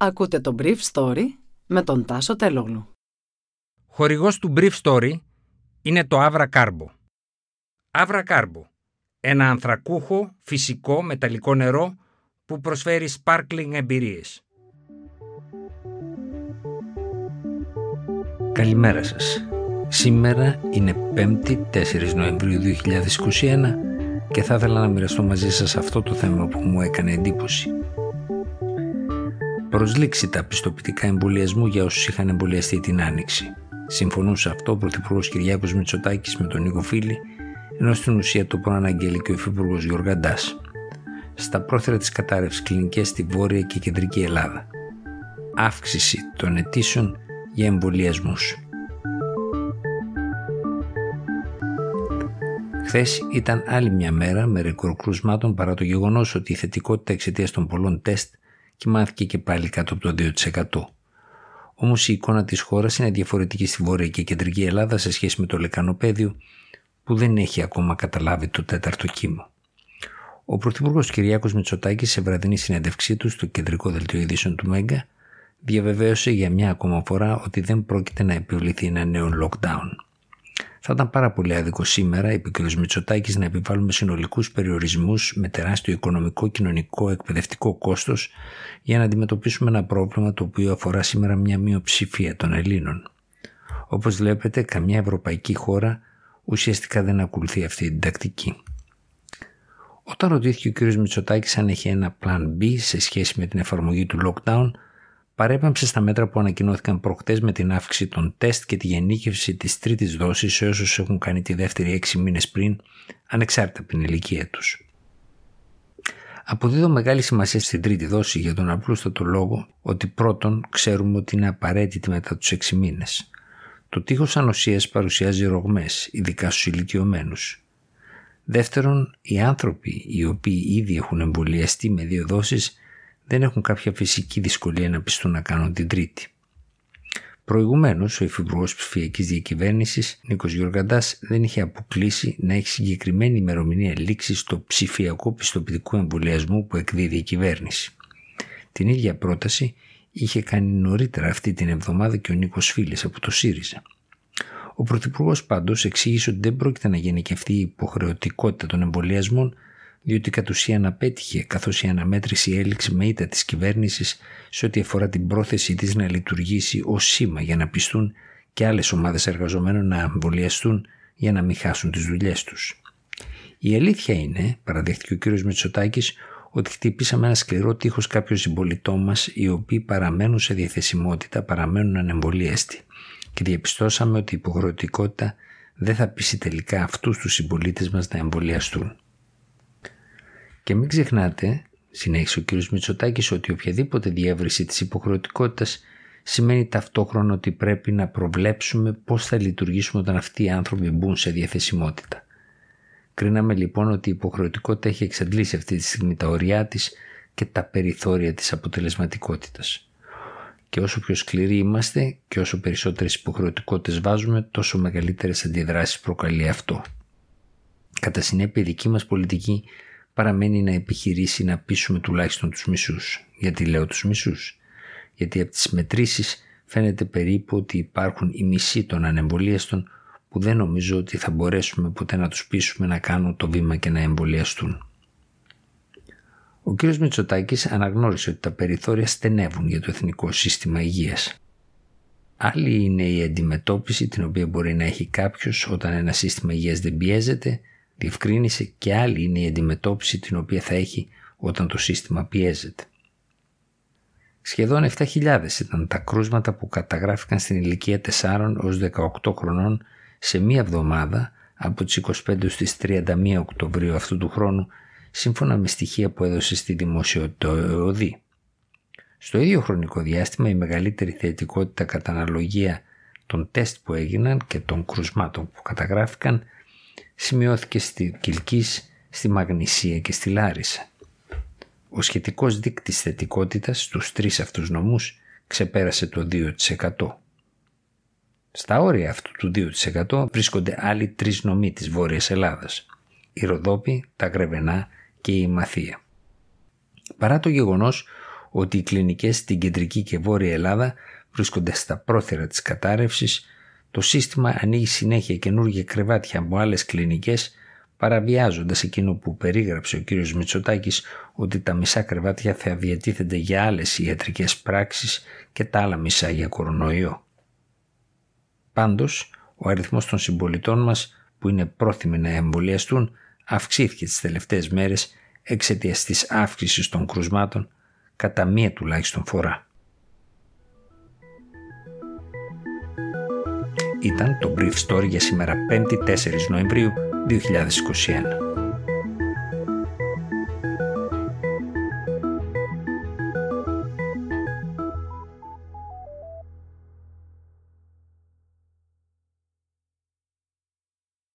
Ακούτε το Brief Story με τον Τάσο Τελόγλου. Χορηγός του Brief Story είναι το Avra Carbo. Avra Carbo, ένα ανθρακούχο, φυσικό, μεταλλικό νερό που προσφέρει sparkling εμπειρίες. Καλημέρα σας. Σήμερα είναι 5η 4 Νοεμβρίου 2021 και θα ήθελα να μοιραστώ μαζί σας αυτό το θέμα που μου έκανε εντύπωση προσλήξει τα πιστοποιητικά εμβολιασμού για όσους είχαν εμβολιαστεί την Άνοιξη. Συμφωνούν σε αυτό ο Πρωθυπουργός Κυριάκος Μητσοτάκης με τον Νίκο Φίλη, ενώ στην ουσία το προαναγγέλει και ο Υφυπουργός Γιώργαντά. Στα πρόθυρα της κατάρρευσης κλινικές στη Βόρεια και Κεντρική Ελλάδα. Αύξηση των αιτήσεων για εμβολιασμούς. Χθες ήταν άλλη μια μέρα με ρεκόρ κρουσμάτων παρά το γεγονός ότι η θετικότητα εξαιτίας των πολλών τεστ κοιμάθηκε και πάλι κάτω από το 2%. Όμως η εικόνα της χώρας είναι διαφορετική στη Βόρεια και Κεντρική Ελλάδα σε σχέση με το λεκανοπέδιο που δεν έχει ακόμα καταλάβει το τέταρτο κύμα. Ο Πρωθυπουργός Κυριάκος Μητσοτάκης σε βραδινή συνέντευξή του στο κεντρικό δελτίο ειδήσεων του Μέγκα διαβεβαίωσε για μια ακόμα φορά ότι δεν πρόκειται να επιβληθεί ένα νέο lockdown. Θα ήταν πάρα πολύ άδικο σήμερα, είπε ο κ. Μητσοτάκης, να επιβάλλουμε συνολικούς περιορισμούς με τεράστιο οικονομικό, κοινωνικό, εκπαιδευτικό κόστος για να αντιμετωπίσουμε ένα πρόβλημα το οποίο αφορά σήμερα μια μειοψηφία των Ελλήνων. Όπως βλέπετε, καμιά ευρωπαϊκή χώρα ουσιαστικά δεν ακολουθεί αυτή την τακτική. Όταν ρωτήθηκε ο κ. Μητσοτάκης αν έχει ένα plan B σε σχέση με την εφαρμογή του lockdown, παρέπαμψε στα μέτρα που ανακοινώθηκαν προχτές με την αύξηση των τεστ και τη γενίκευση της τρίτης δόσης σε όσους έχουν κάνει τη δεύτερη έξι μήνες πριν, ανεξάρτητα από την ηλικία τους. Αποδίδω μεγάλη σημασία στην τρίτη δόση για τον απλούστατο λόγο ότι πρώτον ξέρουμε ότι είναι απαραίτητη μετά τους έξι μήνες. Το τείχος ανοσίας παρουσιάζει ρογμές, ειδικά στους ηλικιωμένους. Δεύτερον, οι άνθρωποι οι οποίοι ήδη έχουν εμβολιαστεί με δύο δόσεις δεν έχουν κάποια φυσική δυσκολία να πιστούν να κάνουν την τρίτη. Προηγουμένως, ο Υφυπουργός Ψηφιακής Διακυβέρνησης Νίκος Γιώργαντά δεν είχε αποκλείσει να έχει συγκεκριμένη ημερομηνία λήξης στο ψηφιακό πιστοποιητικό εμβολιασμού που εκδίδει η κυβέρνηση. Την ίδια πρόταση είχε κάνει νωρίτερα αυτή την εβδομάδα και ο Νίκος Φίλης από το ΣΥΡΙΖΑ. Ο Πρωθυπουργός πάντως εξήγησε ότι δεν πρόκειται να γενικευτεί η υποχρεωτικότητα των εμβολιασμών διότι κατ' ουσίαν απέτυχε καθώς η αναμέτρηση έληξε με ήττα της κυβέρνησης σε ό,τι αφορά την πρόθεσή της να λειτουργήσει ως σήμα για να πιστούν και άλλες ομάδες εργαζομένων να εμβολιαστούν για να μην χάσουν τις δουλειές τους. Η αλήθεια είναι, παραδέχτηκε ο κ. Μητσοτάκης, ότι χτυπήσαμε ένα σκληρό τείχος κάποιων συμπολιτών μας οι οποίοι παραμένουν σε διαθεσιμότητα, παραμένουν ανεμβολίαστοι και διαπιστώσαμε ότι η υποχρεωτικότητα δεν θα πείσει τελικά αυτούς τους συμπολίτες μας να εμβολιαστούν. Και μην ξεχνάτε, συνέχισε ο κ. Μητσοτάκης, ότι οποιαδήποτε διεύρυνση της υποχρεωτικότητας σημαίνει ταυτόχρονα ότι πρέπει να προβλέψουμε πώς θα λειτουργήσουμε όταν αυτοί οι άνθρωποι μπουν σε διαθεσιμότητα. Κρίναμε λοιπόν ότι η υποχρεωτικότητα έχει εξαντλήσει αυτή τη στιγμή τα ωριά της και τα περιθώρια της αποτελεσματικότητας. Και όσο πιο σκληροί είμαστε και όσο περισσότερες υποχρεωτικότητες βάζουμε, τόσο μεγαλύτερες αντιδράσεις προκαλεί αυτό. Κατά συνέπεια, η δική μας πολιτική παραμένει να επιχειρήσει να πείσουμε τουλάχιστον τους μισούς. Γιατί λέω τους μισούς; Γιατί από τις μετρήσεις φαίνεται περίπου ότι υπάρχουν οι μισοί των ανεμβολίαστων που δεν νομίζω ότι θα μπορέσουμε ποτέ να τους πείσουμε να κάνουν το βήμα και να εμβολιαστούν. Ο κ. Μητσοτάκης αναγνώρισε ότι τα περιθώρια στενεύουν για το εθνικό σύστημα υγείας. Άλλη είναι η αντιμετώπιση την οποία μπορεί να έχει κάποιος όταν ένα σύστημα υγείας δεν πιέζεται διευκρίνησε και άλλη είναι η αντιμετώπιση την οποία θα έχει όταν το σύστημα πιέζεται. Σχεδόν 7.000 ήταν τα κρούσματα που καταγράφηκαν στην ηλικία 4 ως 18 χρονών σε μία εβδομάδα από τις 25 στις 31 Οκτωβρίου αυτού του χρόνου σύμφωνα με στοιχεία που έδωσε στη δημοσιότητα ο ΕΟΔΗ. Στο ίδιο χρονικό διάστημα η μεγαλύτερη θετικότητα κατά αναλογία των τεστ που έγιναν και των κρουσμάτων που καταγράφηκαν σημειώθηκε στη Κιλκής, στη Μαγνησία και στη Λάρισα. Ο σχετικός δείκτης θετικότητας στους τρεις αυτούς νομούς ξεπέρασε το 2%. Στα όρια αυτού του 2% βρίσκονται άλλοι τρεις νομοί της Βόρειας Ελλάδας, η Ροδόπη, τα Γρεβενά και η Μαθία. Παρά το γεγονός ότι οι κλινικές στην κεντρική και βόρεια Ελλάδα βρίσκονται στα πρόθυρα της κατάρρευσης, το σύστημα ανοίγει συνέχεια καινούργια κρεβάτια από άλλες κλινικές παραβιάζοντας εκείνο που περίγραψε ο κύριος Μητσοτάκης ότι τα μισά κρεβάτια θα διατίθενται για άλλες ιατρικές πράξεις και τα άλλα μισά για κορονοϊό. Πάντως, ο αριθμός των συμπολιτών μας που είναι πρόθυμοι να εμβολιαστούν αυξήθηκε τις τελευταίες μέρες εξαιτίας της αύξησης των κρουσμάτων κατά μία τουλάχιστον φορά. Ήταν το Brief Story για σήμερα 5η 4 Νοεμβρίου 2021.